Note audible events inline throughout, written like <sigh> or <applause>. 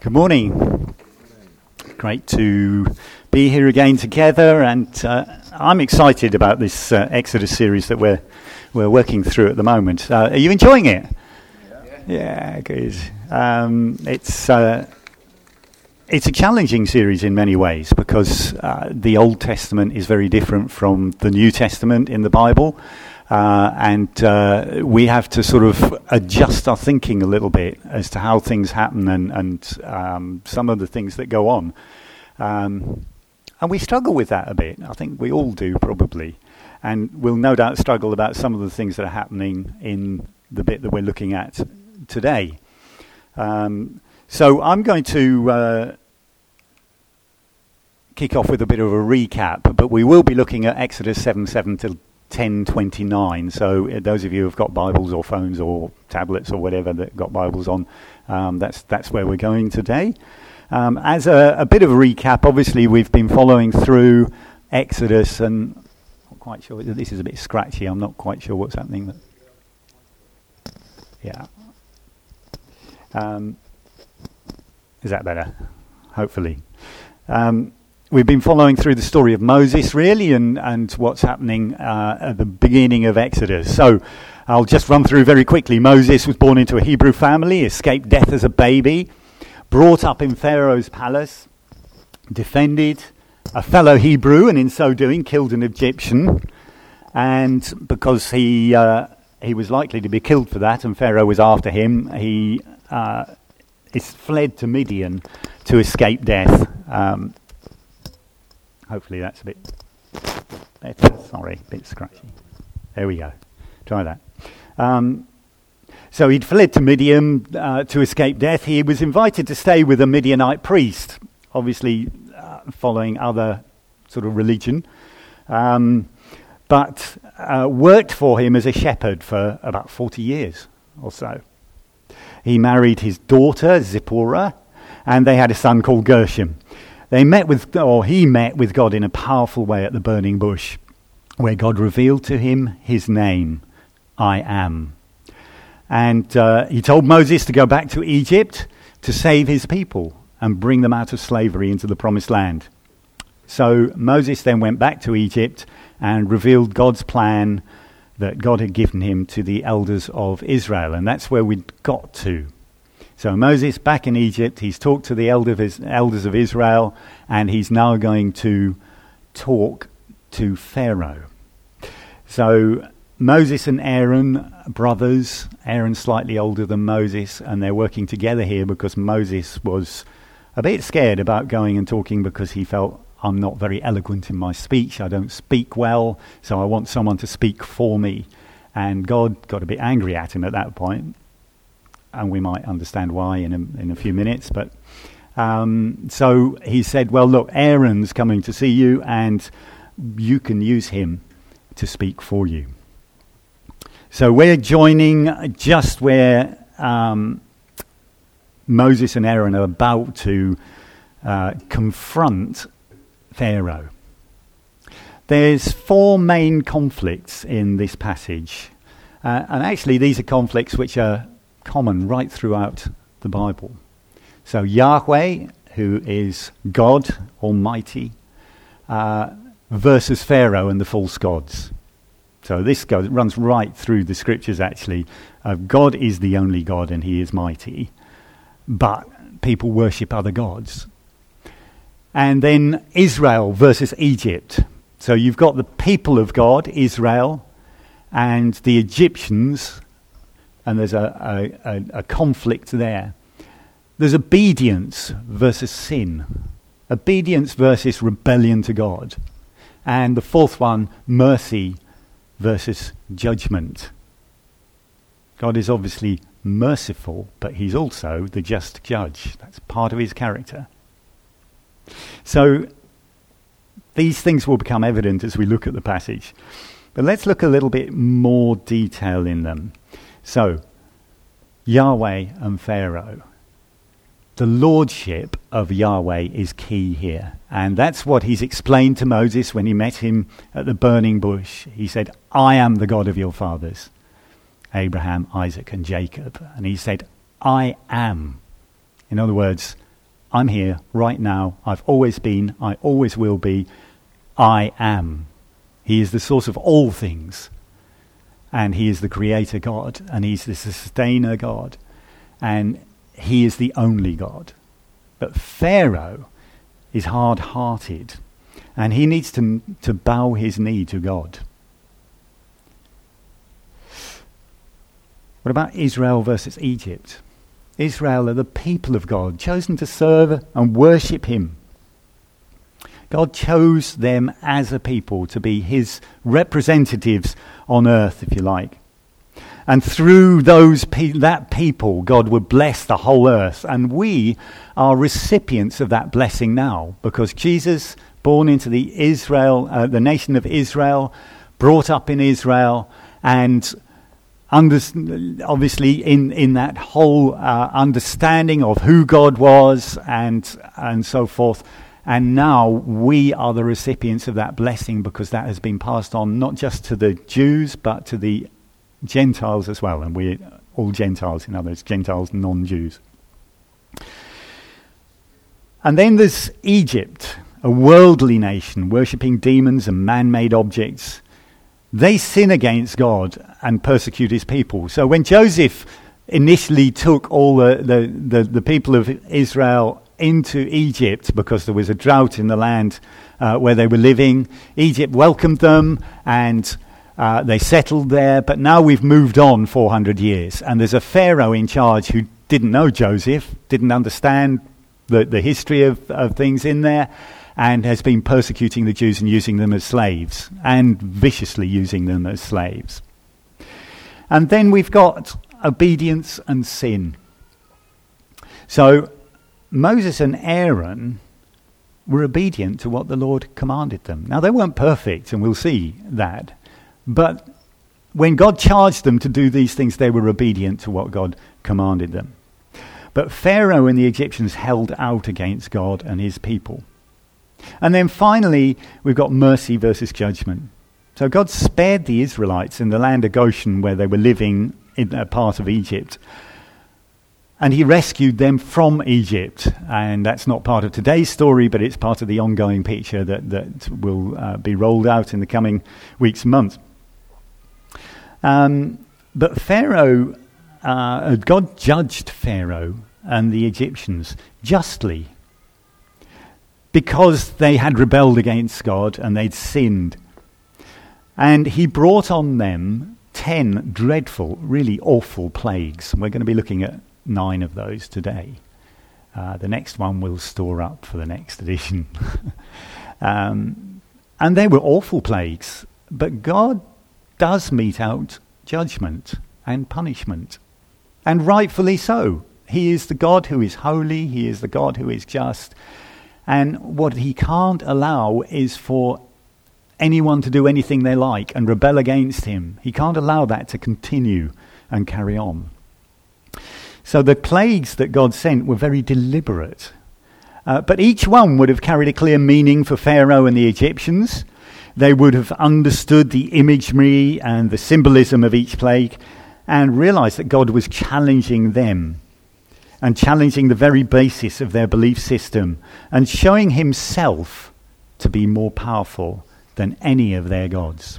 Good morning. Great to be here again together, and uh, I'm excited about this uh, Exodus series that we're we're working through at the moment. Uh, are you enjoying it? Yeah, yeah good. Um, it's uh, it's a challenging series in many ways because uh, the Old Testament is very different from the New Testament in the Bible. Uh, and uh, we have to sort of adjust our thinking a little bit as to how things happen and, and um, some of the things that go on. Um, and we struggle with that a bit. I think we all do, probably. And we'll no doubt struggle about some of the things that are happening in the bit that we're looking at today. Um, so I'm going to uh, kick off with a bit of a recap, but we will be looking at Exodus 7 7 to 1029. So uh, those of you who've got Bibles or phones or tablets or whatever that got Bibles on, um, that's that's where we're going today. Um, as a, a, bit of a recap, obviously we've been following through Exodus, and I'm not quite sure this is a bit scratchy. I'm not quite sure what's happening. But yeah. Um, is that better? Hopefully. Um, we've been following through the story of Moses, really, and, and what's happening uh, at the beginning of Exodus. So I'll just run through very quickly. Moses was born into a Hebrew family, escaped death as a baby, brought up in Pharaoh's palace, defended a fellow Hebrew, and in so doing, killed an Egyptian. And because he, uh, he was likely to be killed for that, and Pharaoh was after him, he uh, is fled to Midian to escape death. Um, Hopefully that's a bit better. Sorry, a bit scratchy. There we go. Try that. Um, so he'd fled to Midian uh, to escape death. He was invited to stay with a Midianite priest, obviously uh, following other sort of religion, um, but uh, worked for him as a shepherd for about 40 years or so. He married his daughter, Zipporah, and they had a son called Gershom. They met with, or he met with God in a powerful way at the burning bush, where God revealed to him his name, I am. And uh, he told Moses to go back to Egypt to save his people and bring them out of slavery into the promised land. So Moses then went back to Egypt and revealed God's plan that God had given him to the elders of Israel. And that's where we got to. So Moses, back in Egypt, he's talked to the elders of Israel, and he's now going to talk to Pharaoh. So Moses and Aaron, brothers, Aaron slightly older than Moses, and they're working together here because Moses was a bit scared about going and talking because he felt I'm not very eloquent in my speech. I don't speak well, so I want someone to speak for me. And God got a bit angry at him at that point and we might understand why in a, in a few minutes. But um, so he said, "Well, look, Aaron's coming to see you, and you can use him to speak for you." So we're joining just where um, Moses and Aaron are about to uh, confront Pharaoh. There's four main conflicts in this passage. Uh, and actually, these are conflicts which are common right throughout the Bible. So, Yahweh, who is God Almighty, uh, versus Pharaoh and the false gods. So, this goes, runs right through the scriptures actually. Uh, God is the only God and he is mighty, but people worship other gods. And then Israel versus Egypt. So, you've got the people of God, Israel, and the Egyptians and there's a, a, a, conflict there. There's obedience versus sin, obedience versus rebellion to God. And the fourth one, mercy versus judgment. God is obviously merciful, but he's also the just judge. That's part of his character. So these things will become evident as we look at the passage. But let's look a little bit more detail in them. So, Yahweh and Pharaoh. The lordship of Yahweh is key here. And that's what he's explained to Moses when he met him at the burning bush. He said, I am the God of your fathers, Abraham, Isaac, and Jacob. And he said, I am. In other words, I'm here right now. I've always been. I always will be. I am. He is the source of all things. And He is the Creator God. And He's the Sustainer God. And He is the only God. But Pharaoh is hard hearted. And he needs to, to bow his knee to God. What about Israel versus Egypt? Israel are the people of God, chosen to serve and worship Him. God chose them as a people to be His representatives on earth, if you like. And through those pe- that people, God would bless the whole earth. And we are recipients of that blessing now because Jesus, born into the Israel, uh, the nation of Israel, brought up in Israel, and under, obviously in, in that whole uh, understanding of who God was and, and so forth. And now we are the recipients of that blessing because that has been passed on not just to the Jews but to the Gentiles as well. And we're all Gentiles, in other words, Gentiles, non Jews. And then there's Egypt, a worldly nation worshipping demons and man made objects they sin against God and persecute his people. So when Joseph initially took all the, the, the, the people of Israel into Egypt because there was a drought in the land uh, where they were living, Egypt welcomed them and uh, they settled there. But now we've moved on 400 years, and there's a Pharaoh in charge who didn't know Joseph, didn't understand the, the history of, of things in there and has been persecuting the Jews and using them as slaves, and viciously using them as slaves. And then we've got obedience and sin. So Moses and Aaron were obedient to what the Lord commanded them. Now, they weren't perfect, and we'll see that. But when God charged them to do these things, they were obedient to what God commanded them. But Pharaoh and the Egyptians held out against God and his people. And then finally, we've got mercy versus judgment. So God spared the Israelites in the land of Goshen where they were living in a part of Egypt. And he rescued them from Egypt. And that's not part of today's story, but it's part of the ongoing picture that, that will uh, be rolled out in the coming weeks and months. Um, but Pharaoh, uh, God judged Pharaoh and the Egyptians justly because they had rebelled against God and they'd sinned. And he brought on them ten dreadful, really awful plagues. We're going to be looking at nine of those today. Uh, the next one we'll store up for the next edition. <laughs> um, and they were awful plagues. But God does mete out judgment and punishment. And rightfully so. He is the God who is holy, He is the God who is just. And what he can't allow is for anyone to do anything they like and rebel against him. He can't allow that to continue and carry on. So the plagues that God sent were very deliberate. Uh, but each one would have carried a clear meaning for Pharaoh and the Egyptians. They would have understood the imagery and the symbolism of each plague and realized that God was challenging them and challenging the very basis of their belief system and showing himself to be more powerful than any of their gods.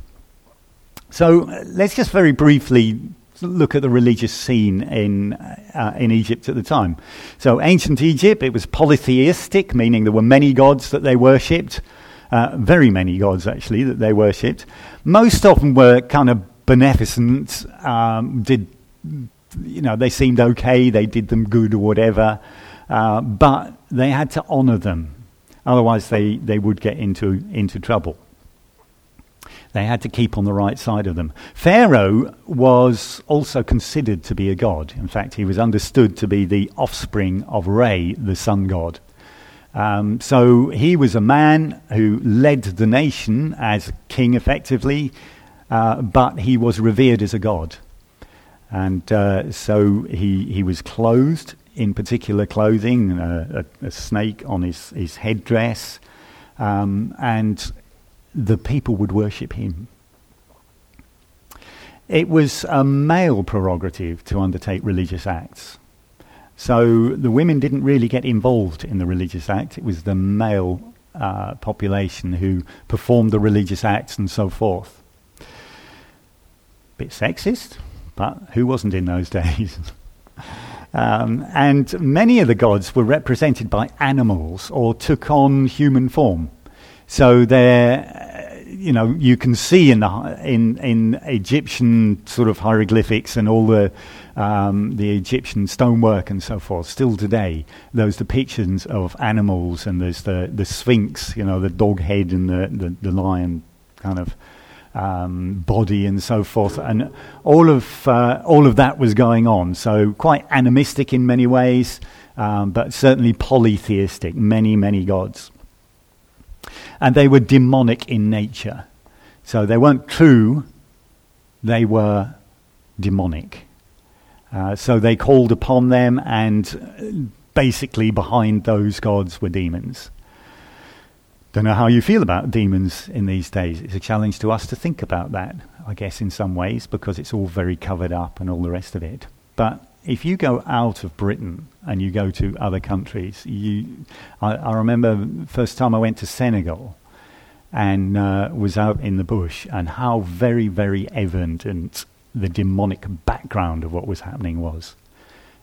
So uh, let's just very briefly look at the religious scene in, uh, in Egypt at the time. So, ancient Egypt, it was polytheistic, meaning there were many gods that they worshipped, uh, very many gods actually that they worshipped. Most of them were kind of beneficent, um, did you know, they seemed okay, they did them good or whatever, uh, but they had to honor them. Otherwise, they, they would get into, into trouble. They had to keep on the right side of them. Pharaoh was also considered to be a god. In fact, he was understood to be the offspring of Re, the sun god. Um, so he was a man who led the nation as king effectively, uh, but he was revered as a god. And uh, so he, he was clothed in particular clothing, uh, a, a, snake on his, his headdress, um, and the people would worship him. It was a male prerogative to undertake religious acts. So the women didn't really get involved in the religious act. It was the male uh, population who performed the religious acts and so forth. Bit sexist, but who wasn't in those <laughs> days? um, and many of the gods were represented by animals or took on human form. So they're, you know, you can see in the in in Egyptian sort of hieroglyphics and all the um, the Egyptian stonework and so forth. Still today, those depictions of animals and there's the the Sphinx, you know, the dog head and the the, the lion kind of um, body and so forth, and all of uh, all of that was going on. So quite animistic in many ways, um, but certainly polytheistic, many many gods, and they were demonic in nature. So they weren't true; they were demonic. Uh, so they called upon them, and basically behind those gods were demons. Don't know how you feel about demons in these days. It's a challenge to us to think about that, I guess, in some ways, because it's all very covered up and all the rest of it. But if you go out of Britain and you go to other countries, you, I, I remember first time I went to Senegal and uh, was out in the bush, and how very, very evident the demonic background of what was happening was.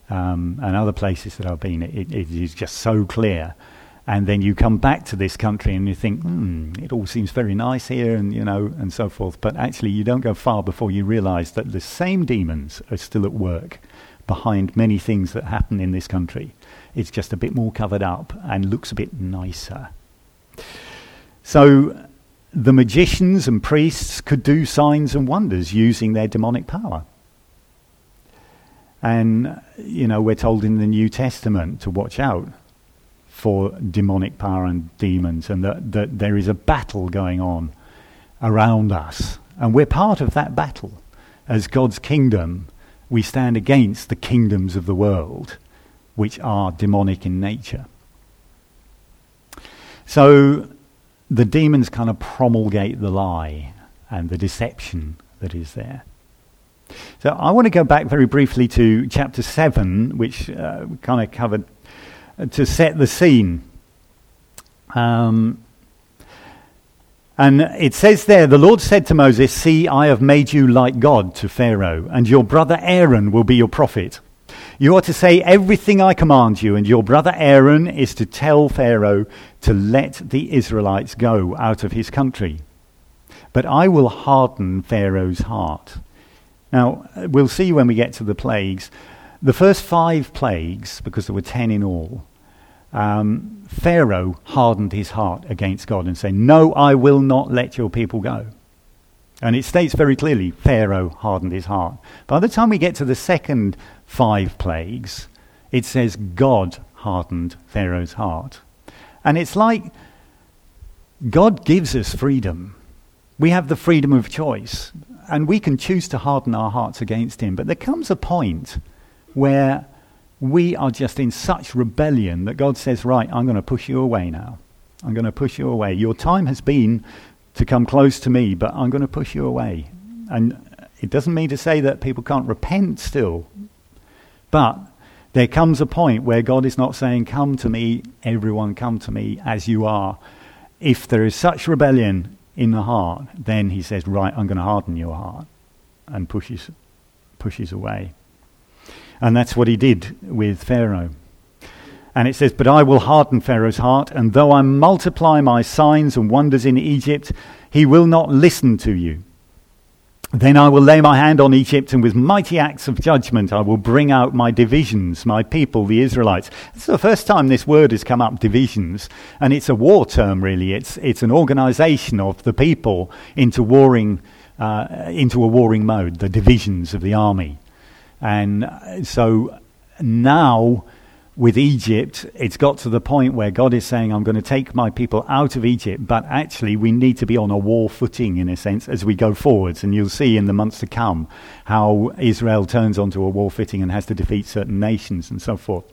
Um, and other places that I've been, it, it is just so clear and then you come back to this country and you think, hmm, it all seems very nice here, and you know, and so forth. But actually, you don't go far before you realise that the same demons are still at work behind many things that happen in this country. It's just a bit more covered up and looks a bit nicer. So, the magicians and priests could do signs and wonders using their demonic power. And, you know, we're told in the New Testament to watch out for demonic power and demons, and that, that there is a battle going on around us. And we're part of that battle. As God's kingdom, we stand against the kingdoms of the world, which are demonic in nature. So the demons kind of promulgate the lie and the deception that is there. So I want to go back very briefly to chapter 7, which uh, kind of covered to set the scene. Um, and it says there, the Lord said to Moses, See, I have made you like God to Pharaoh, and your brother Aaron will be your prophet. You are to say everything I command you, and your brother Aaron is to tell Pharaoh to let the Israelites go out of his country. But I will harden Pharaoh's heart. Now, we'll see when we get to the plagues. The first five plagues, because there were ten in all, um, Pharaoh hardened his heart against God and said, No, I will not let your people go. And it states very clearly Pharaoh hardened his heart. By the time we get to the second five plagues, it says God hardened Pharaoh's heart. And it's like God gives us freedom. We have the freedom of choice, and we can choose to harden our hearts against Him. But there comes a point where we are just in such rebellion that God says, Right, I'm going to push you away now. I'm going to push you away. Your time has been to come close to me, but I'm going to push you away. And it doesn't mean to say that people can't repent still. But there comes a point where God is not saying, Come to me, everyone, come to me as you are. If there is such rebellion in the heart, then he says, Right, I'm going to harden your heart and pushes, pushes away. And that's what he did with Pharaoh. And it says, But I will harden Pharaoh's heart, and though I multiply my signs and wonders in Egypt, he will not listen to you. Then I will lay my hand on Egypt, and with mighty acts of judgment I will bring out my divisions, my people, the Israelites. It's the first time this word has come up, divisions, and it's a war term, really. It's, it's an organization of the people into, warring, uh, into a warring mode, the divisions of the army. And uh, so now with Egypt, it's got to the point where God is saying, I'm going to take my people out of Egypt, but actually we need to be on a war footing in a sense as we go forwards. And you'll see in the months to come how Israel turns onto a war footing and has to defeat certain nations and so forth.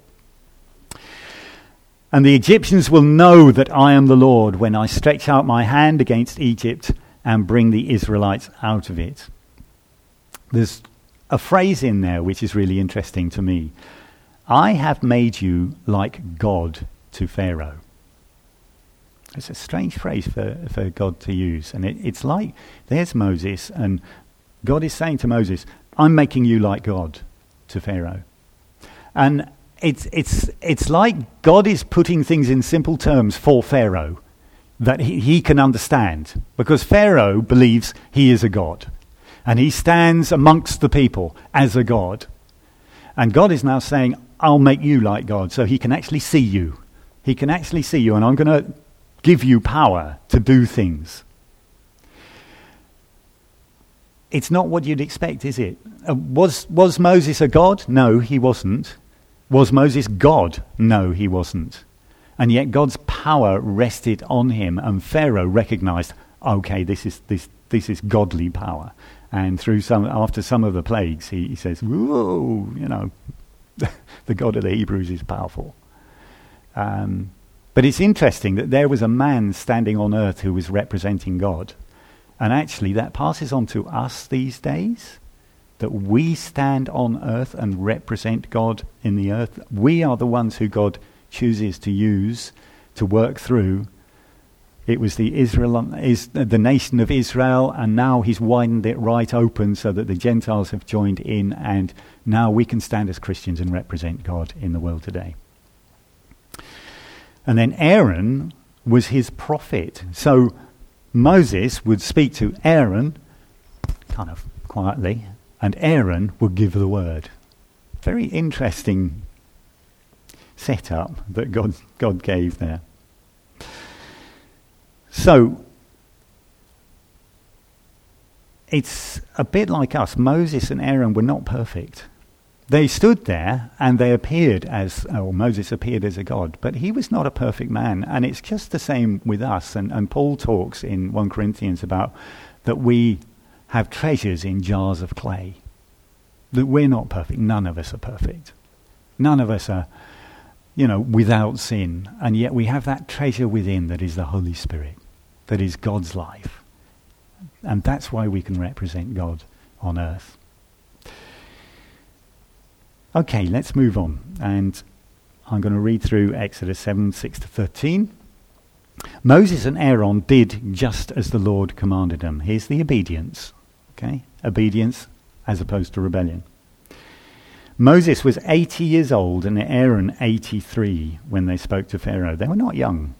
And the Egyptians will know that I am the Lord when I stretch out my hand against Egypt and bring the Israelites out of it. There's a phrase in there which is really interesting to me. I have made you like God to Pharaoh. It's a strange phrase for, for God to use. And it, it's like there's Moses, and God is saying to Moses, I'm making you like God to Pharaoh. And it's, it's, it's like God is putting things in simple terms for Pharaoh that he, he can understand. Because Pharaoh believes he is a God. And he stands amongst the people as a God. And God is now saying, I'll make you like God. So he can actually see you. He can actually see you. And I'm going to give you power to do things. It's not what you'd expect, is it? Uh, was, was Moses a God? No, he wasn't. Was Moses God? No, he wasn't. And yet God's power rested on him, and Pharaoh recognized, okay, this is, this, this is godly power. And through some, after some of the plagues, he, he says, whoa, you know, <laughs> the God of the Hebrews is powerful. Um, but it's interesting that there was a man standing on earth who was representing God. And actually, that passes on to us these days that we stand on earth and represent God in the earth. We are the ones who God chooses to use to work through. It was the Israel, is the nation of Israel, and now He's widened it right open so that the Gentiles have joined in, and now we can stand as Christians and represent God in the world today. And then Aaron was his prophet. So Moses would speak to Aaron, kind of quietly, and Aaron would give the word. Very interesting setup that God, God gave there. So, it's a bit like us. Moses and Aaron were not perfect. They stood there and they appeared as, or Moses appeared as a god, but he was not a perfect man. And it's just the same with us. And, and Paul talks in 1 Corinthians about that we have treasures in jars of clay. That we're not perfect. None of us are perfect. None of us are, you know, without sin. And yet we have that treasure within that is the Holy Spirit, that is God's life. And that's why we can represent God on earth. Okay, let's move on. And I'm going to read through Exodus 7 6 to 13. Moses and Aaron did just as the Lord commanded them. Here's the obedience. Okay? Obedience as opposed to rebellion. Moses was 80 years old and Aaron 83 when they spoke to Pharaoh. They were not young.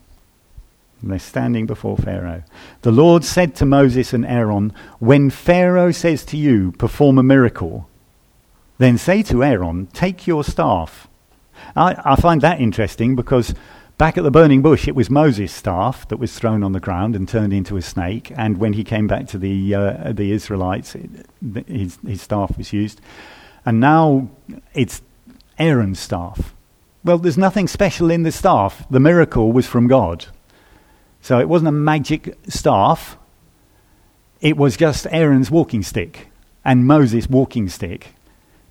They're standing before Pharaoh. The Lord said to Moses and Aaron, When Pharaoh says to you, Perform a miracle, then say to Aaron, Take your staff. I, I, find that interesting because back at the burning bush, it was Moses' staff that was thrown on the ground and turned into a snake. And when he came back to the, uh, the Israelites, it, his, his staff was used. And now it's Aaron's staff. Well, there's nothing special in the staff. The miracle was from God. So it wasn't a magic staff, it was just Aaron's walking stick and Moses' walking stick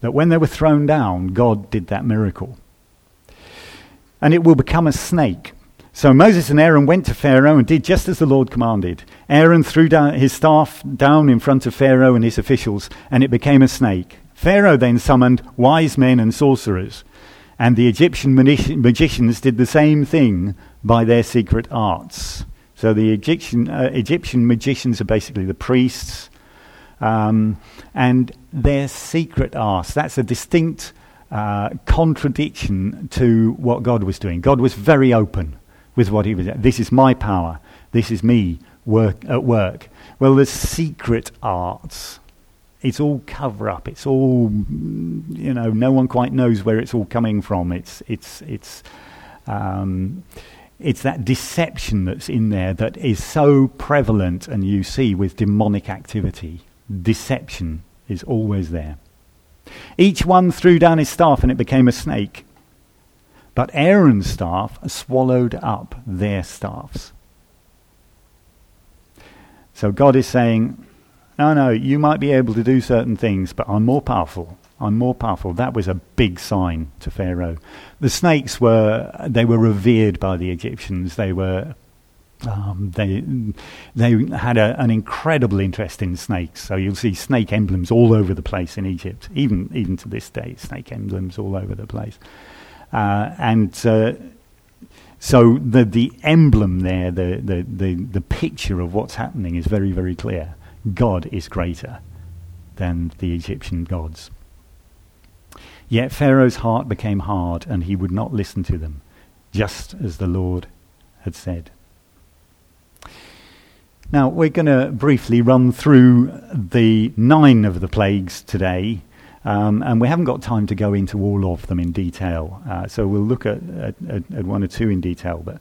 that when they were thrown down, God did that miracle. And it will become a snake. So Moses and Aaron went to Pharaoh and did just as the Lord commanded. Aaron threw down his staff down in front of Pharaoh and his officials, and it became a snake. Pharaoh then summoned wise men and sorcerers, and the Egyptian magicians did the same thing by their secret arts. So the Egyptian, uh, Egyptian magicians are basically the priests, um, and their secret arts. That's a distinct uh, contradiction to what God was doing. God was very open with what he was. This is my power. This is me work, at work. Well, the secret arts. It's all cover up. It's all, you know, no one quite knows where it's all coming from. It's, it's, it's, um, it's that deception that's in there that is so prevalent and you see with demonic activity deception is always there. Each one threw down his staff and it became a snake. But Aaron's staff swallowed up their staffs. So God is saying, No, no, you might be able to do certain things, but I'm more powerful. I'm more powerful. That was a big sign to Pharaoh. The snakes were they were revered by the Egyptians. They were um, they they had a, an incredible interest in snakes, so you'll see snake emblems all over the place in Egypt, even even to this day, snake emblems all over the place. Uh, and uh, so the, the emblem there, the, the, the, the picture of what's happening is very, very clear. God is greater than the Egyptian gods. Yet Pharaoh's heart became hard, and he would not listen to them, just as the Lord had said. Now, we're going to briefly run through the nine of the plagues today, um, and we haven't got time to go into all of them in detail. Uh, so we'll look at, at, at, one or two in detail. But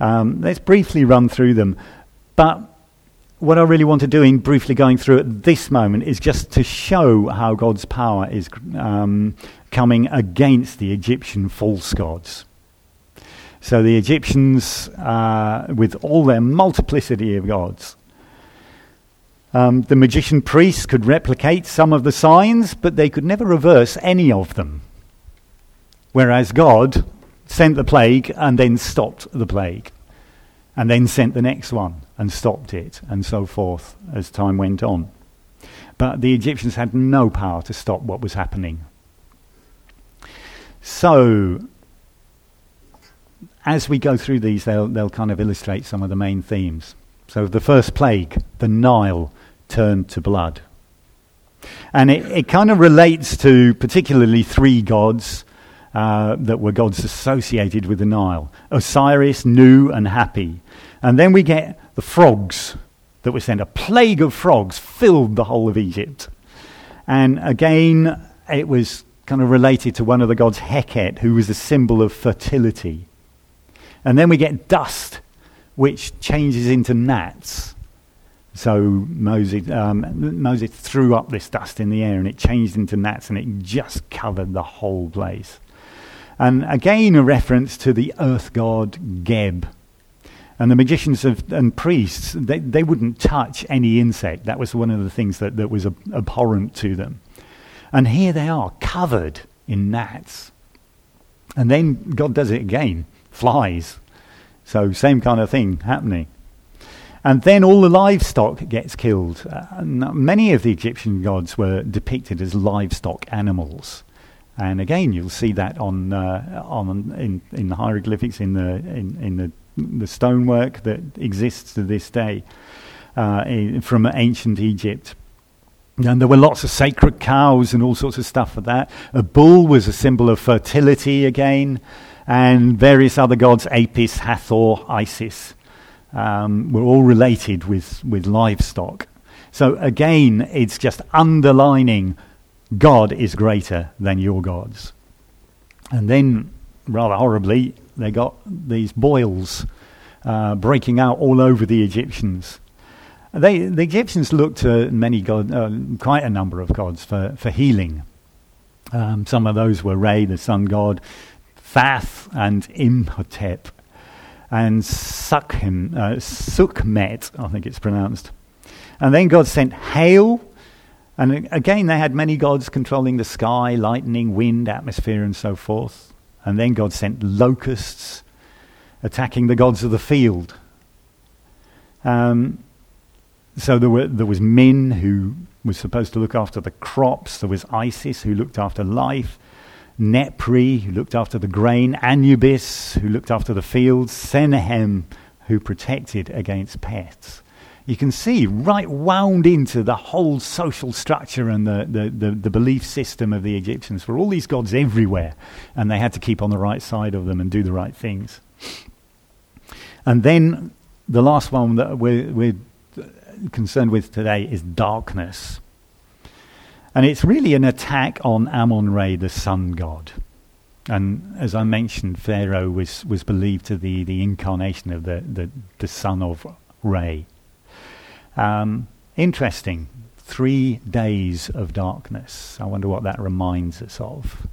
um, let's briefly run through them. But what I really want to do in briefly going through at this moment is just to show how God's power is um, coming against the Egyptian false gods. So the Egyptians, uh, with all their multiplicity of gods, um, the magician priests could replicate some of the signs, but they could never reverse any of them. Whereas God sent the plague and then stopped the plague, and then sent the next one and stopped it, and so forth as time went on. But the Egyptians had no power to stop what was happening. So, as we go through these, they'll, they'll kind of illustrate some of the main themes. So, the first plague, the Nile, turned to blood. And it, it kind of relates to particularly three gods uh, that were gods associated with the Nile Osiris, Nu, and Hapi. And then we get the frogs that were sent. A plague of frogs filled the whole of Egypt. And again, it was kind of related to one of the gods, Heket, who was a symbol of fertility. And then we get dust, which changes into gnats. So Moses, um, Moses threw up this dust in the air and it changed into gnats and it just covered the whole place. And again, a reference to the earth god Geb. And the magicians of, and priests, they, they wouldn't touch any insect. That was one of the things that, that was ab- abhorrent to them. And here they are, covered in gnats. And then God does it again flies. So, same kind of thing happening. And then all the livestock gets killed. Uh, many of the Egyptian gods were depicted as livestock animals. And again, you'll see that on, uh, on in, in the hieroglyphics, in the, in, in the, the stonework that exists to this day uh, in, from ancient Egypt. And there were lots of sacred cows and all sorts of stuff for that. A bull was a symbol of fertility again, and various other gods, Apis, Hathor, Isis um, were all related with, with livestock. So again, it's just underlining God is greater than your gods. And then, rather horribly, they got these boils uh, breaking out all over the Egyptians. They, the Egyptians looked to many god, uh, quite a number of gods for, for healing. Um, some of those were Re, the sun god, Thoth, and Imhotep and Sukhem, uh, Sukmet, I think it's pronounced. And then God sent hail. And again, they had many gods controlling the sky, lightning, wind, atmosphere, and so forth. And then God sent locusts attacking the gods of the field. Um, so there, were, there was Min, who was supposed to look after the crops. There was Isis, who looked after life. Nepri, who looked after the grain, Anubis, who looked after the fields, Senehem, who protected against pests. You can see right wound into the whole social structure and the, the, the, the, belief system of the Egyptians were all these gods everywhere, and they had to keep on the right side of them and do the right things. And then the last one that we're, we're concerned with today is darkness. And it's really an attack on Amon Re, the sun god. And as I mentioned, Pharaoh was, was believed to be the incarnation of the, the, the son of Re. Um, interesting. Three days of darkness. I wonder what that reminds us of.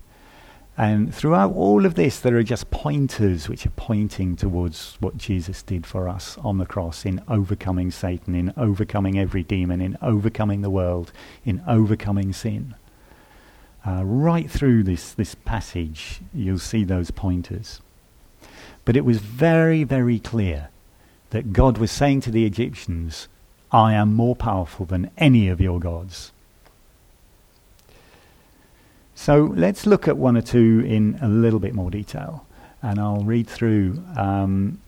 And throughout all of this, there are just pointers which are pointing towards what Jesus did for us on the cross in overcoming Satan, in overcoming every demon, in overcoming the world, in overcoming sin. Uh, right through this, this passage, you'll see those pointers. But it was very, very clear that God was saying to the Egyptians, I am more powerful than any of your gods. So let's look at one or two in a little bit more detail. And I'll read through um,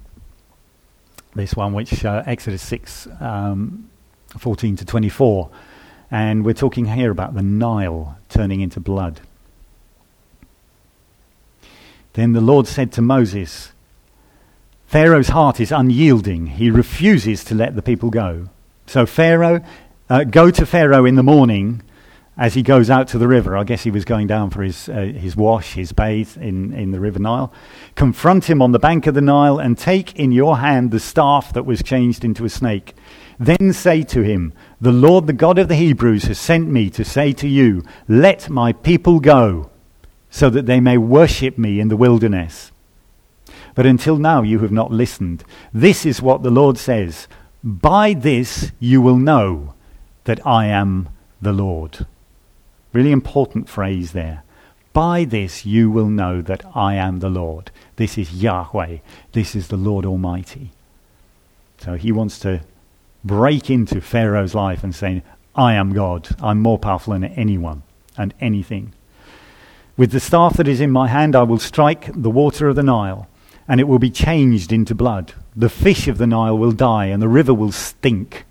this one, which uh, Exodus 6 um, 14 to 24. And we're talking here about the Nile turning into blood. Then the Lord said to Moses, Pharaoh's heart is unyielding. He refuses to let the people go. So, Pharaoh, uh, go to Pharaoh in the morning as he goes out to the river. I guess he was going down for his, uh, his wash, his bathe in, in the River Nile. Confront him on the bank of the Nile and take in your hand the staff that was changed into a snake. Then say to him, The Lord, the God of the Hebrews, has sent me to say to you, Let my people go, so that they may worship me in the wilderness. But until now you have not listened. This is what the Lord says By this you will know that I am the Lord. Really important phrase there. By this you will know that I am the Lord. This is Yahweh. This is the Lord Almighty. So he wants to break into Pharaoh's life and say, I am God. I'm more powerful than anyone and anything. With the staff that is in my hand, I will strike the water of the Nile and it will be changed into blood. The fish of the Nile will die, and the river will stink.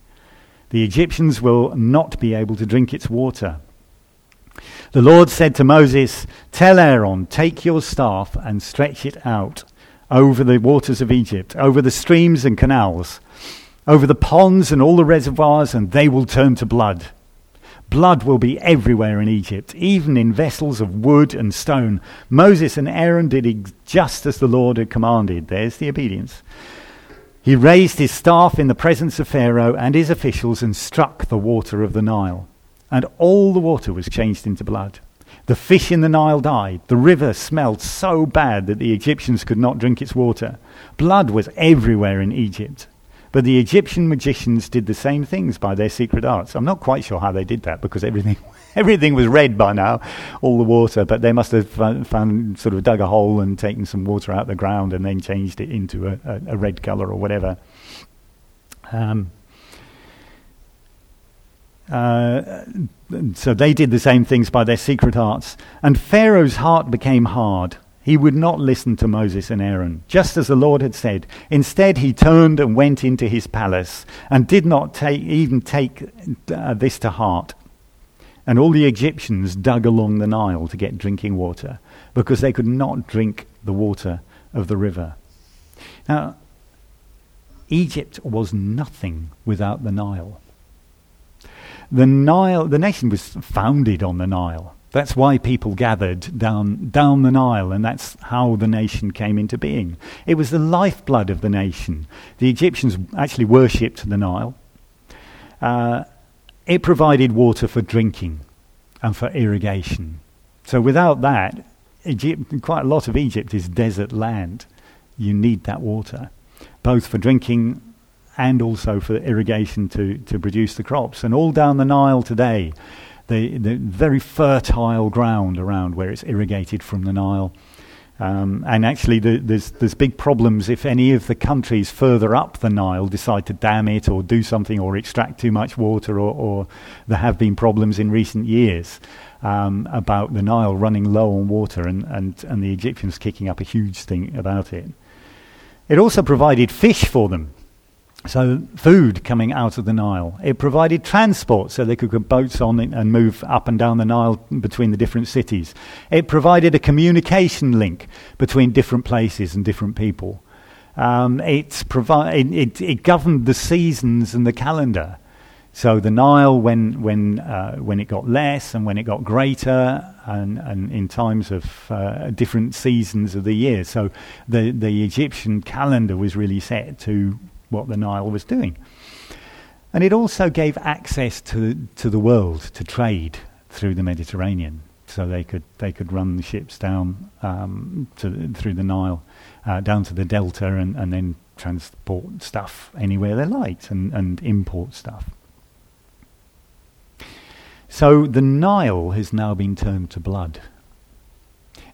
The Egyptians will not be able to drink its water. The Lord said to Moses, Tell Aaron, take your staff and stretch it out over the waters of Egypt, over the streams and canals, over the ponds and all the reservoirs, and they will turn to blood. Blood will be everywhere in Egypt, even in vessels of wood and stone. Moses and Aaron did just as the Lord had commanded. There's the obedience. He raised his staff in the presence of Pharaoh and his officials and struck the water of the Nile. And all the water was changed into blood. The fish in the Nile died. The river smelled so bad that the Egyptians could not drink its water. Blood was everywhere in Egypt. But the Egyptian magicians did the same things by their secret arts. I'm not quite sure how they did that because everything, <laughs> everything was red by now, all the water. But they must have found, sort of dug a hole and taken some water out of the ground and then changed it into a, a, a red color or whatever. Um, uh, so they did the same things by their secret arts. And Pharaoh's heart became hard he would not listen to Moses and Aaron, just as the Lord had said. Instead, he turned and went into his palace and did not take, even take uh, this to heart. And all the Egyptians dug along the Nile to get drinking water because they could not drink the water of the river. Now, Egypt was nothing without the Nile. The Nile, the nation was founded on the Nile. That's why people gathered down, down the Nile, and that's how the nation came into being. It was the lifeblood of the nation. The Egyptians actually worshipped the Nile. Uh, it provided water for drinking and for irrigation. So without that, Egypt, quite a lot of Egypt is desert land. You need that water, both for drinking and also for irrigation to, to produce the crops. And all down the Nile today, the, the very fertile ground around where it's irrigated from the Nile. Um, and actually, the, there's, there's big problems if any of the countries further up the Nile decide to dam it or do something or extract too much water, or, or there have been problems in recent years um, about the Nile running low on water and, and, and the Egyptians kicking up a huge thing about it. It also provided fish for them. So, food coming out of the Nile. It provided transport so they could put boats on and move up and down the Nile between the different cities. It provided a communication link between different places and different people. Um, it, provi- it, it, governed the seasons and the calendar. So, the Nile, when, when, uh, when it got less and when it got greater, and, and in times of uh, different seasons of the year. So, the, the Egyptian calendar was really set to what the Nile was doing. And it also gave access to, to the world to trade through the Mediterranean. So they could, they could run the ships down um, to, through the Nile, uh, down to the Delta, and, and then transport stuff anywhere they liked and, and import stuff. So the Nile has now been turned to blood.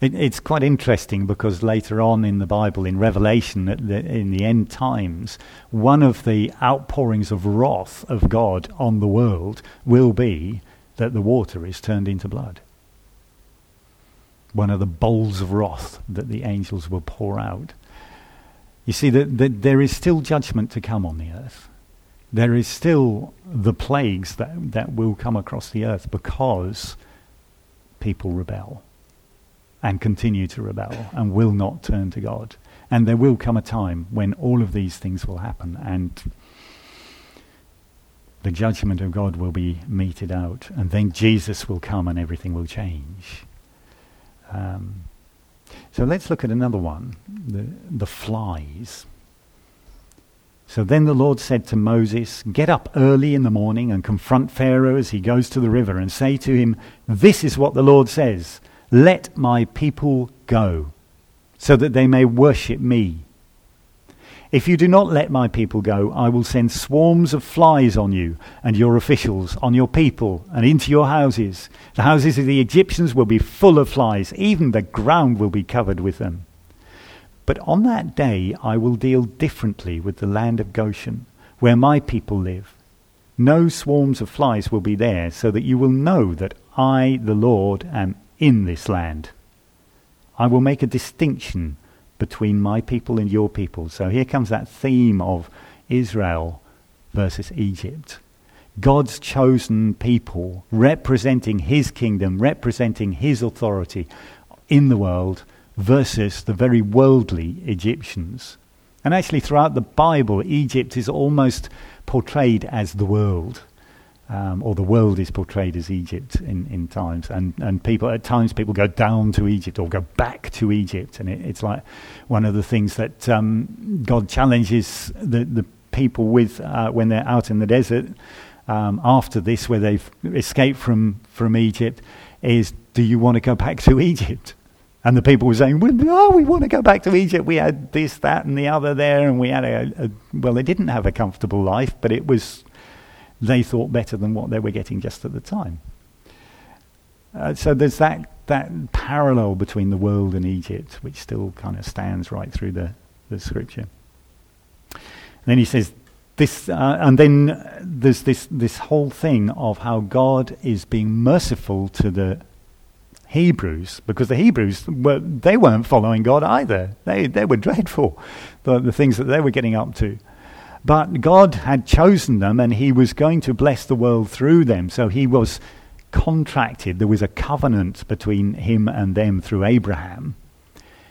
It, it's quite interesting because later on in the Bible, in Revelation, the, in the end times, one of the outpourings of wrath of God on the world will be that the water is turned into blood. one of the bowls of wrath that the angels will pour out. You see, that, that there is still judgment to come on the earth. There is still the plagues that, that will come across the earth because people rebel and continue to rebel and will not turn to God. And there will come a time when all of these things will happen and the judgment of God will be meted out. And then Jesus will come and everything will change. Um, so let's look at another one the, the flies. So then the Lord said to Moses, Get up early in the morning and confront Pharaoh as he goes to the river, and say to him, This is what the Lord says Let my people go, so that they may worship me. If you do not let my people go, I will send swarms of flies on you and your officials, on your people, and into your houses. The houses of the Egyptians will be full of flies, even the ground will be covered with them. But on that day I will deal differently with the land of Goshen, where my people live. No swarms of flies will be there, so that you will know that I, the Lord, am in this land. I will make a distinction between my people and your people. So here comes that theme of Israel versus Egypt. God's chosen people representing his kingdom, representing his authority in the world versus the very worldly Egyptians. And actually, throughout the Bible, Egypt is almost portrayed as the world um, or the world is portrayed as Egypt in, in times, and, and people at times people go down to Egypt or go back to Egypt, and it, it's like one of the things that um, God challenges the, the people with uh, when they're out in the desert um, after this, where they've escaped from from Egypt, is do you want to go back to Egypt? And the people were saying, oh, we want to go back to Egypt. We had this, that, and the other there, and we had a, a well, they didn't have a comfortable life, but it was they thought better than what they were getting just at the time. Uh, so there's that, that parallel between the world and Egypt, which still kind of stands right through the, the scripture. And then he says, this, uh, and then there's this, this whole thing of how God is being merciful to the Hebrews, because the Hebrews were, they weren't following God either. They, they were dreadful, the, the things that they were getting up to. But God had chosen them and he was going to bless the world through them. So he was contracted, there was a covenant between him and them through Abraham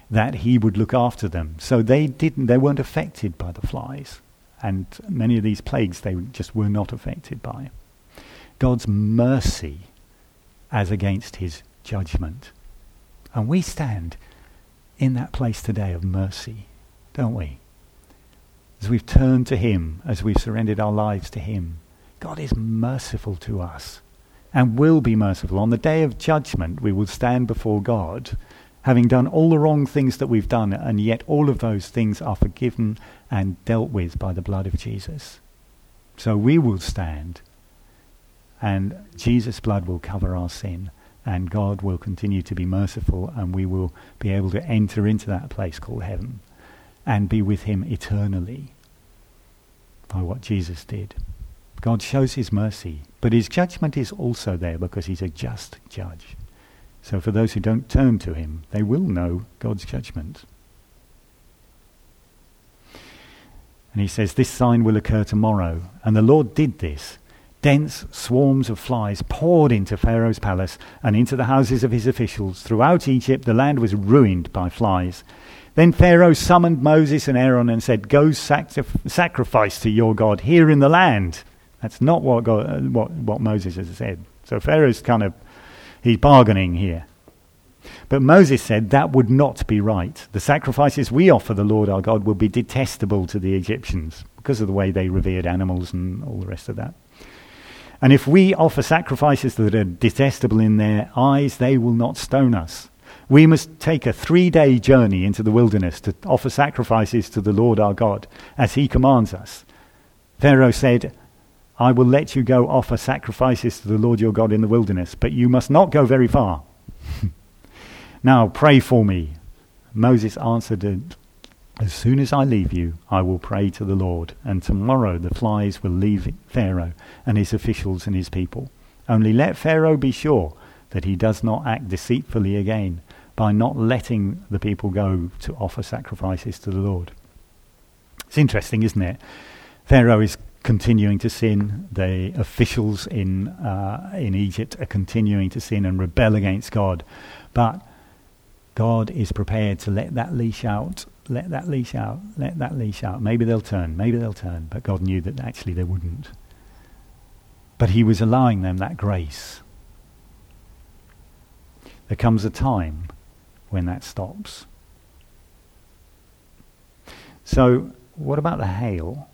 that he would look after them. So they didn't they weren't affected by the flies. And many of these plagues they just were not affected by. God's mercy as against his judgment. And we stand in that place today of mercy, don't we? As we've turned to Him, as we've surrendered our lives to Him, God is merciful to us and will be merciful. On the day of judgment, we will stand before God, having done all the wrong things that we've done, and yet all of those things are forgiven and dealt with by the blood of Jesus. So we will stand, and Jesus' blood will cover our sin, and God will continue to be merciful, and we will be able to enter into that place called heaven and be with him eternally by what Jesus did. God shows his mercy, but his judgment is also there because he's a just judge. So for those who don't turn to him, they will know God's judgment. And he says, This sign will occur tomorrow. And the Lord did this. Dense swarms of flies poured into Pharaoh's palace and into the houses of his officials. Throughout Egypt, the land was ruined by flies. Then Pharaoh summoned Moses and Aaron and said, Go sacrifice to your God here in the land. That's not what, God, what, what Moses has said. So Pharaoh's kind of, he's bargaining here. But Moses said that would not be right. The sacrifices we offer the Lord our God will be detestable to the Egyptians because of the way they revered animals and all the rest of that. And if we offer sacrifices that are detestable in their eyes, they will not stone us. We must take a three day journey into the wilderness to offer sacrifices to the Lord our God, as he commands us. Pharaoh said, I will let you go offer sacrifices to the Lord your God in the wilderness, but you must not go very far. <laughs> now pray for me. Moses answered, As soon as I leave you, I will pray to the Lord, and tomorrow the flies will leave Pharaoh and his officials and his people. Only let Pharaoh be sure that he does not act deceitfully again by not letting the people go to offer sacrifices to the Lord. It's interesting, isn't it? Pharaoh is continuing to sin. The officials in uh, in Egypt are continuing to sin and rebel against God, but God is prepared to let that leash out. Let that leash out. Let that leash out. Maybe they'll turn. Maybe they'll turn. But God knew that actually they wouldn't. But He was allowing them that grace. There comes a time when that stops. So, what about the hail?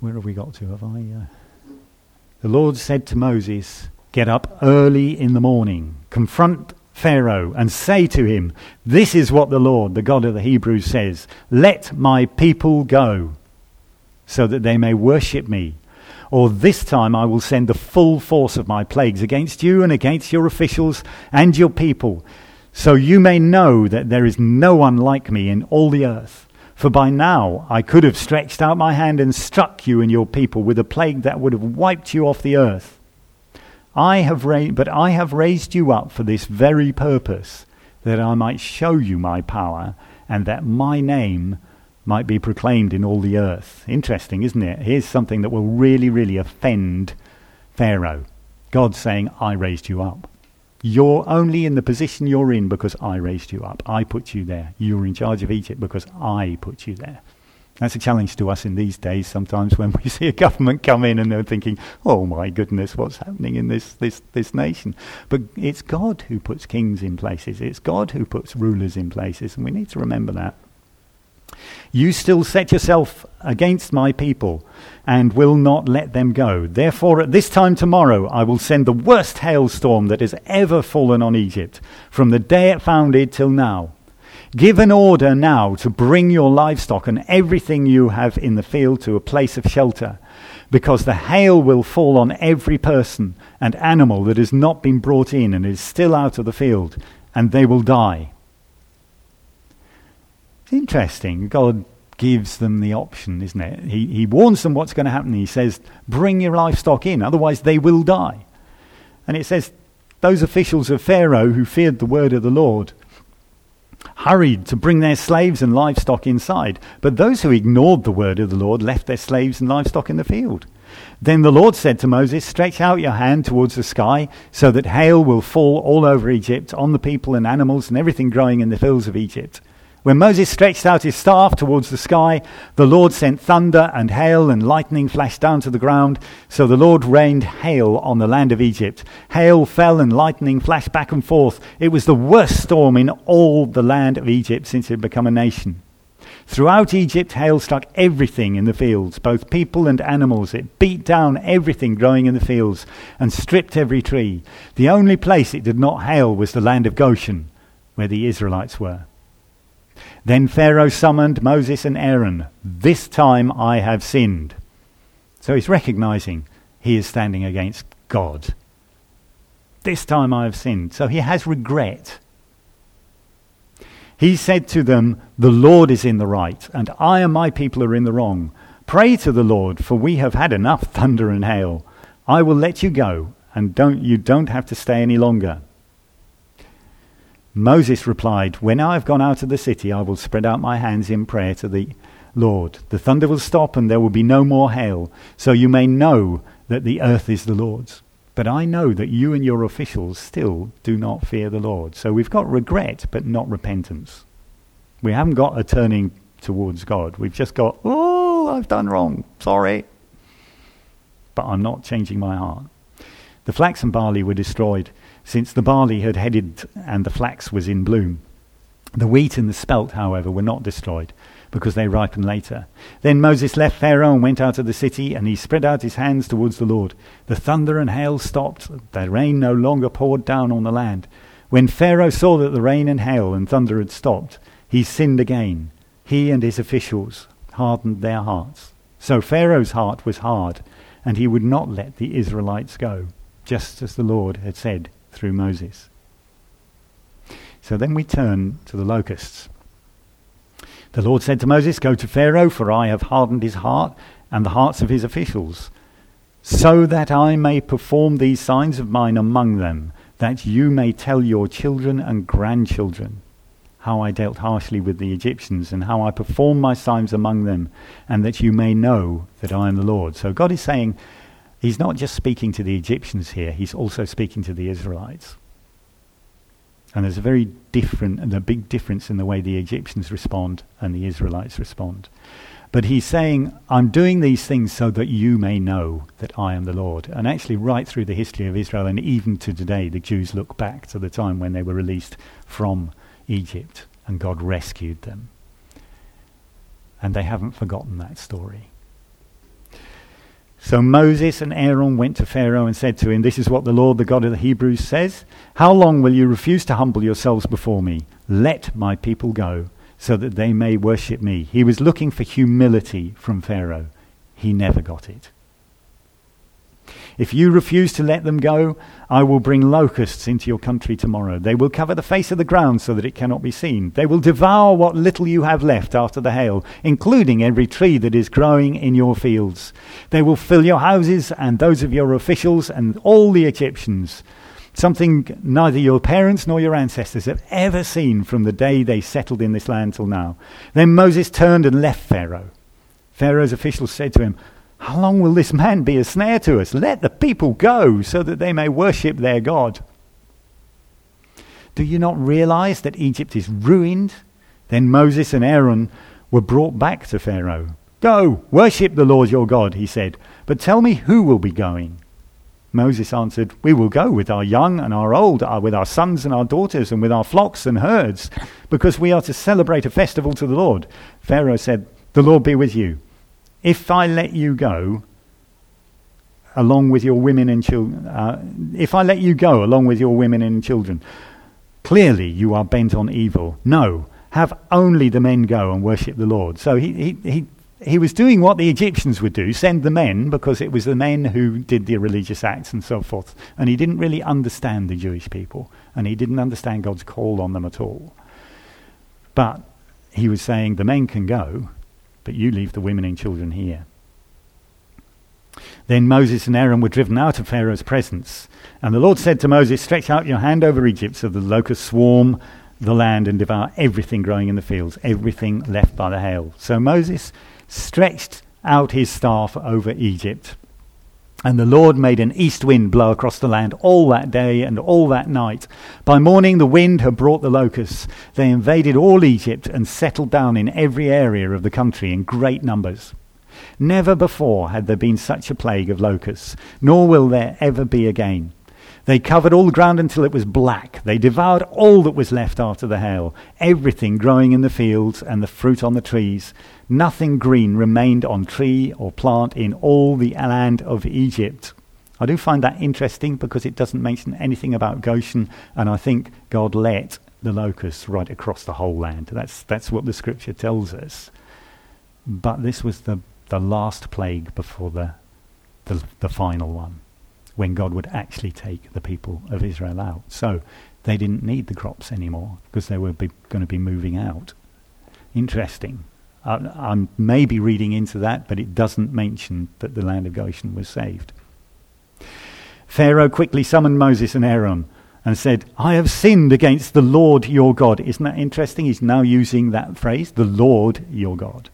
Where have we got to? Have I? Uh, the Lord said to Moses, Get up early in the morning, confront Pharaoh, and say to him, This is what the Lord, the God of the Hebrews, says Let my people go, so that they may worship me. Or this time I will send the full force of my plagues against you and against your officials and your people, so you may know that there is no one like me in all the earth. For by now I could have stretched out my hand and struck you and your people with a plague that would have wiped you off the earth. I have ra- but I have raised you up for this very purpose, that I might show you my power, and that my name might be proclaimed in all the earth. Interesting, isn't it? Here's something that will really, really offend Pharaoh. God saying, I raised you up. You're only in the position you're in because I raised you up. I put you there. You're in charge of Egypt because I put you there. That's a challenge to us in these days sometimes when we <laughs> see a government come in and they're thinking, oh my goodness, what's happening in this, this, this nation? But it's God who puts kings in places, it's God who puts rulers in places, and we need to remember that. You still set yourself against my people and will not let them go. Therefore, at this time tomorrow, I will send the worst hailstorm that has ever fallen on Egypt, from the day it founded till now. Give an order now to bring your livestock and everything you have in the field to a place of shelter, because the hail will fall on every person and animal that has not been brought in and is still out of the field, and they will die. It's interesting. God gives them the option, isn't it? He, he warns them what's going to happen. He says, Bring your livestock in, otherwise they will die. And it says, Those officials of Pharaoh who feared the word of the Lord hurried to bring their slaves and livestock inside. But those who ignored the word of the Lord left their slaves and livestock in the field. Then the Lord said to Moses, Stretch out your hand towards the sky, so that hail will fall all over Egypt, on the people and animals and everything growing in the fields of Egypt. When Moses stretched out his staff towards the sky, the Lord sent thunder and hail, and lightning flashed down to the ground. So the Lord rained hail on the land of Egypt. Hail fell and lightning flashed back and forth. It was the worst storm in all the land of Egypt since it had become a nation. Throughout Egypt, hail struck everything in the fields, both people and animals. It beat down everything growing in the fields and stripped every tree. The only place it did not hail was the land of Goshen, where the Israelites were. Then Pharaoh summoned Moses and Aaron. This time I have sinned. So he's recognizing he is standing against God. This time I have sinned. So he has regret. He said to them, The Lord is in the right, and I and my people are in the wrong. Pray to the Lord, for we have had enough <laughs> thunder and hail. I will let you go, and don't, you don't have to stay any longer. Moses replied, When I have gone out of the city, I will spread out my hands in prayer to the Lord. The thunder will stop, and there will be no more hail, so you may know that the earth is the Lord's. But I know that you and your officials still do not fear the Lord. So we've got regret, but not repentance. We haven't got a turning towards God. We've just got, oh, I've done wrong. Sorry. But I'm not changing my heart. The flax and barley were destroyed since the barley had headed and the flax was in bloom. The wheat and the spelt, however, were not destroyed, because they ripened later. Then Moses left Pharaoh and went out of the city, and he spread out his hands towards the Lord. The thunder and hail stopped, the rain no longer poured down on the land. When Pharaoh saw that the rain and hail and thunder had stopped, he sinned again. He and his officials hardened their hearts. So Pharaoh's heart was hard, and he would not let the Israelites go, just as the Lord had said through Moses. So then we turn to the locusts. The Lord said to Moses, Go to Pharaoh, for I have hardened his heart and the hearts of his officials, so that I may perform these signs of mine among them, that you may tell your children and grandchildren how I dealt harshly with the Egyptians and how I performed my signs among them, and that you may know that I am the Lord. So God is saying, He's not just speaking to the Egyptians here, He's also speaking to the Israelites. And there's a very different and a big difference in the way the Egyptians respond and the Israelites respond. But he's saying, I'm doing these things so that you may know that I am the Lord. And actually, right through the history of Israel, and even to today, the Jews look back to the time when they were released from Egypt and God rescued them. And they haven't forgotten that story. So Moses and Aaron went to Pharaoh and said to him, This is what the Lord, the God of the Hebrews, says How long will you refuse to humble yourselves before me? Let my people go so that they may worship me. He was looking for humility from Pharaoh. He never got it. If you refuse to let them go, I will bring locusts into your country tomorrow. They will cover the face of the ground so that it cannot be seen. They will devour what little you have left after the hail, including every tree that is growing in your fields. They will fill your houses and those of your officials and all the Egyptians something neither your parents nor your ancestors have ever seen from the day they settled in this land till now. Then Moses turned and left Pharaoh. Pharaoh's officials said to him, How long will this man be a snare to us? Let the people go so that they may worship their God. Do you not realize that Egypt is ruined? Then Moses and Aaron were brought back to Pharaoh. Go, worship the Lord your God, he said, but tell me who will be going. Moses answered, We will go with our young and our old, uh, with our sons and our daughters, and with our flocks and herds, because we are to celebrate a festival to the Lord. Pharaoh said, The Lord be with you. If I let you go, along with your women and children, uh, if I let you go along with your women and children, clearly you are bent on evil. No, have only the men go and worship the Lord. So he, he, he he was doing what the Egyptians would do send the men, because it was the men who did the religious acts and so forth. And he didn't really understand the Jewish people, and he didn't understand God's call on them at all. But he was saying, the men can go, but you leave the women and children here. Then Moses and Aaron were driven out of Pharaoh's presence. And the Lord said to Moses, Stretch out your hand over Egypt so the locusts swarm the land and devour everything growing in the fields, everything left by the hail. So Moses stretched out his staff over Egypt. And the Lord made an east wind blow across the land all that day and all that night. By morning, the wind had brought the locusts. They invaded all Egypt and settled down in every area of the country in great numbers. Never before had there been such a plague of locusts, nor will there ever be again. They covered all the ground until it was black. They devoured all that was left after the hail, everything growing in the fields and the fruit on the trees. Nothing green remained on tree or plant in all the land of Egypt. I do find that interesting because it doesn't mention anything about Goshen, and I think God let the locusts right across the whole land. That's, that's what the scripture tells us. But this was the, the last plague before the, the, the final one when God would actually take the people of Israel out. So they didn't need the crops anymore because they were going to be moving out. Interesting. Uh, I'm maybe reading into that, but it doesn't mention that the land of Goshen was saved. Pharaoh quickly summoned Moses and Aaron and said, I have sinned against the Lord your God. Isn't that interesting? He's now using that phrase, the Lord your God.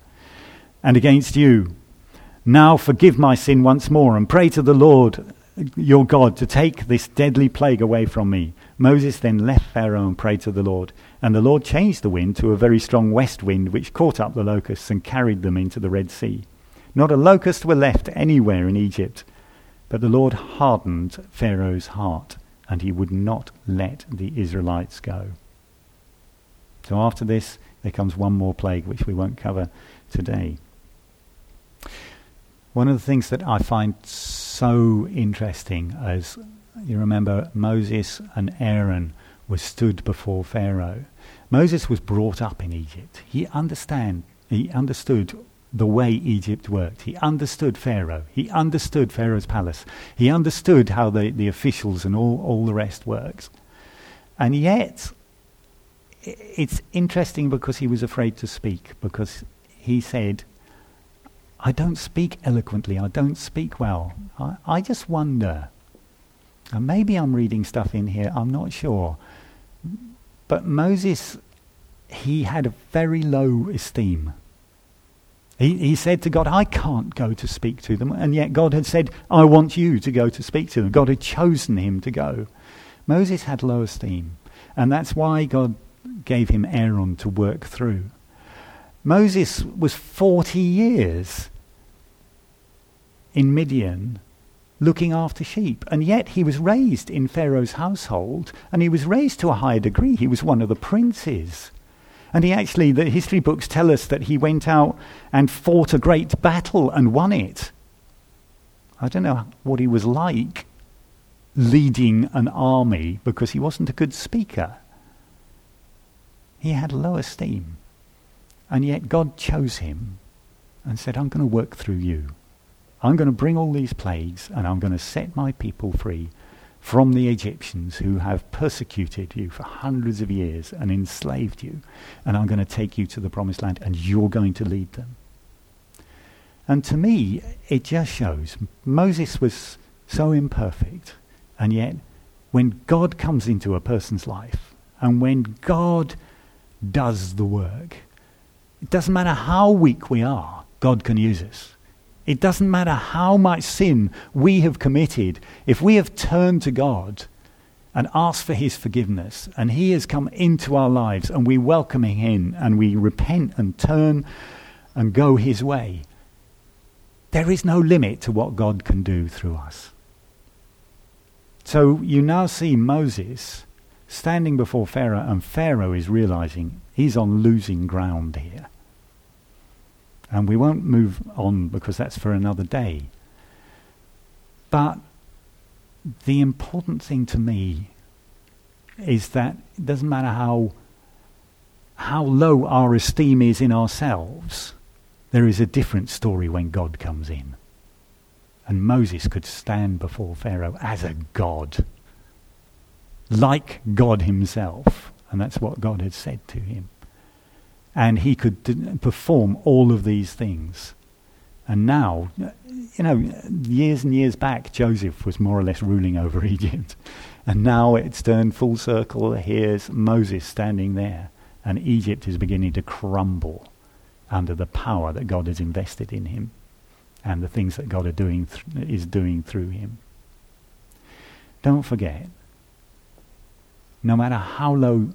And against you. Now forgive my sin once more and pray to the Lord your God to take this deadly plague away from me. Moses then left Pharaoh and prayed to the Lord. And the Lord changed the wind to a very strong west wind, which caught up the locusts and carried them into the Red Sea. Not a locust were left anywhere in Egypt. But the Lord hardened Pharaoh's heart, and he would not let the Israelites go. So after this, there comes one more plague, which we won't cover today. One of the things that I find so interesting as you remember Moses and Aaron were stood before Pharaoh. Moses was brought up in Egypt. He understand he understood the way Egypt worked. He understood Pharaoh. He understood Pharaoh's palace. He understood how the, the officials and all, all the rest works. And yet, it's interesting because he was afraid to speak, because he said, I don't speak eloquently. I don't speak well. I, I just wonder And maybe I'm reading stuff in here, I'm not sure. But Moses, he had a very low esteem. He, he said to God, I can't go to speak to them. And yet God had said, I want you to go to speak to them. God had chosen him to go. Moses had low esteem. And that's why God gave him Aaron to work through. Moses was 40 years in Midian looking after sheep. And yet he was raised in Pharaoh's household, and he was raised to a high degree. He was one of the princes. And he actually, the history books tell us that he went out and fought a great battle and won it. I don't know what he was like leading an army because he wasn't a good speaker. He had low esteem. And yet God chose him and said, I'm going to work through you. I'm going to bring all these plagues and I'm going to set my people free from the Egyptians who have persecuted you for hundreds of years and enslaved you. And I'm going to take you to the promised land and you're going to lead them. And to me, it just shows Moses was so imperfect. And yet, when God comes into a person's life and when God does the work, it doesn't matter how weak we are, God can use us. It doesn't matter how much sin we have committed, if we have turned to God and asked for His forgiveness, and He has come into our lives, and we welcome Him in, and we repent and turn and go His way, there is no limit to what God can do through us. So you now see Moses standing before Pharaoh, and Pharaoh is realizing he's on losing ground here. And we won't move on because that's for another day. But the important thing to me is that it doesn't matter how, how low our esteem is in ourselves, there is a different story when God comes in. And Moses could stand before Pharaoh as a god, like God himself. And that's what God had said to him and he could perform all of these things. And now, you know, years and years back, Joseph was more or less ruling over <laughs> Egypt. And now it's turned full circle. Here's Moses standing there, and Egypt is beginning to crumble under the power that God has invested in him and the things that God doing th- is doing through him. Don't forget, no matter how low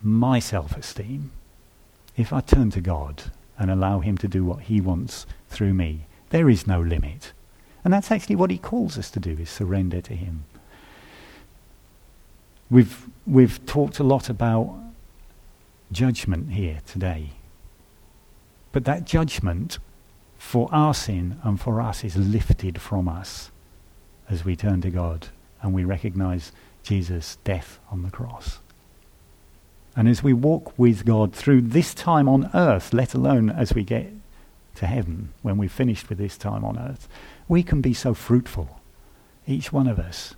my self esteem, if I turn to God and allow Him to do what He wants through me, there is no limit. And that's actually what He calls us to do, is surrender to Him. We've, we've talked a lot about judgment here today. But that judgment for our sin and for us is lifted from us as we turn to God and we recognize Jesus' death on the cross. And as we walk with God through this time on earth, let alone as we get to heaven, when we've finished with this time on earth, we can be so fruitful, each one of us.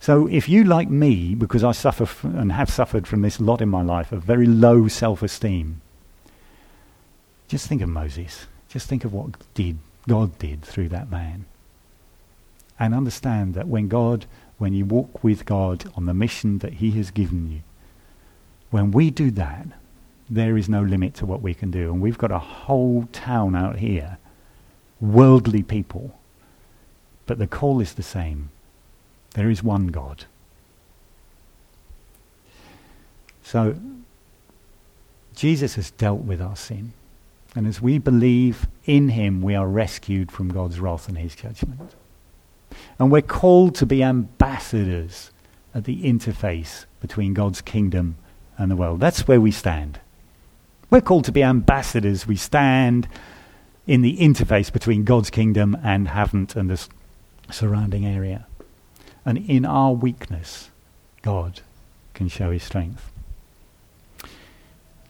So if you, like me, because I suffer f- and have suffered from this lot in my life, a very low self-esteem, just think of Moses. Just think of what did God did through that man. And understand that when God, when you walk with God on the mission that he has given you, when we do that, there is no limit to what we can do. And we've got a whole town out here, worldly people. But the call is the same. There is one God. So, Jesus has dealt with our sin. And as we believe in him, we are rescued from God's wrath and his judgment. And we're called to be ambassadors at the interface between God's kingdom and the world. That's where we stand. We're called to be ambassadors. We stand in the interface between God's kingdom and Havant and the surrounding area. And in our weakness, God can show his strength.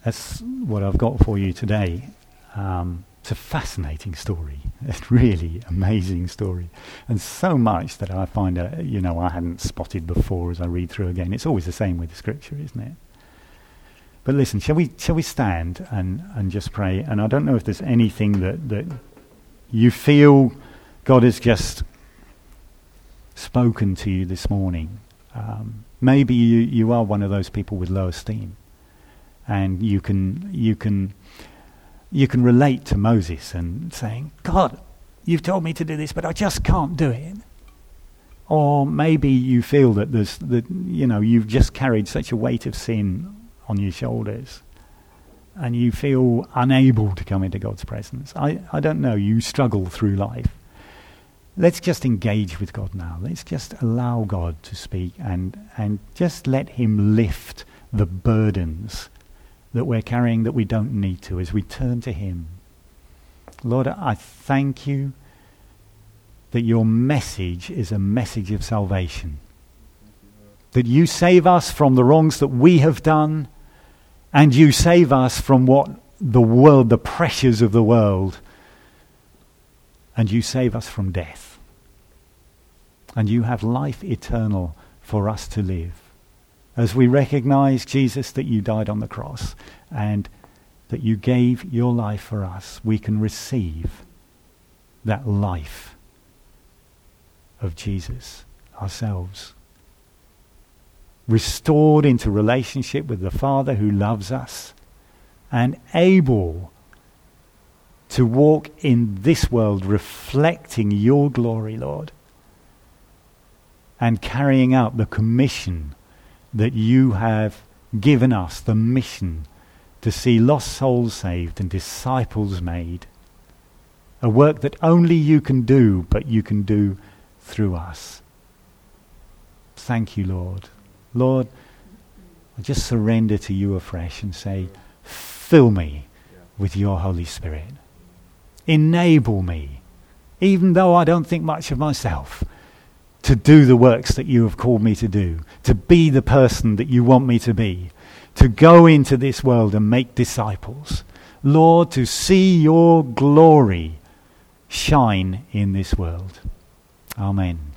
That's what I've got for you today. Um, it's a fascinating story. <laughs> It's really amazing story, and so much that I find, uh, you know, I hadn't spotted before as I read through again. It's always the same with the scripture, isn't it? But listen, shall we shall we stand and, and just pray? And I don't know if there's anything that, that you feel God has just spoken to you this morning. Um, maybe you, you are one of those people with low esteem, and you can you can you can relate to Moses and saying, God, you've told me to do this, but I just can't do it. Or maybe you feel that there's that you know you've just carried such a weight of sin on your shoulders, and you feel unable to come into God's presence. I, I don't know. You struggle through life. Let's just engage with God now. Let's just allow God to speak and and just let Him lift the burdens that we're carrying that we don't need to as we turn to Him. Lord, I thank you that your message is a message of salvation. That you save us from the wrongs that we have done, and you save us from what the world, the pressures of the world, and you save us from death. And you have life eternal for us to live as we recognize, Jesus, that you died on the cross and that you gave your life for us, we can receive that life of Jesus ourselves. Restored into relationship with the Father who loves us and able to walk in this world reflecting your glory, Lord, and carrying out the commission that you have given us the mission to see lost souls saved and disciples made. A work that only you can do, but you can do through us. Thank you, Lord. Lord, I just surrender to you afresh and say, fill me with your Holy Spirit. Enable me, even though I don't think much of myself to do the works that you have called me to do, to be the person that you want me to be, to go into this world and make disciples. Lord, to see your glory shine in this world. Amen.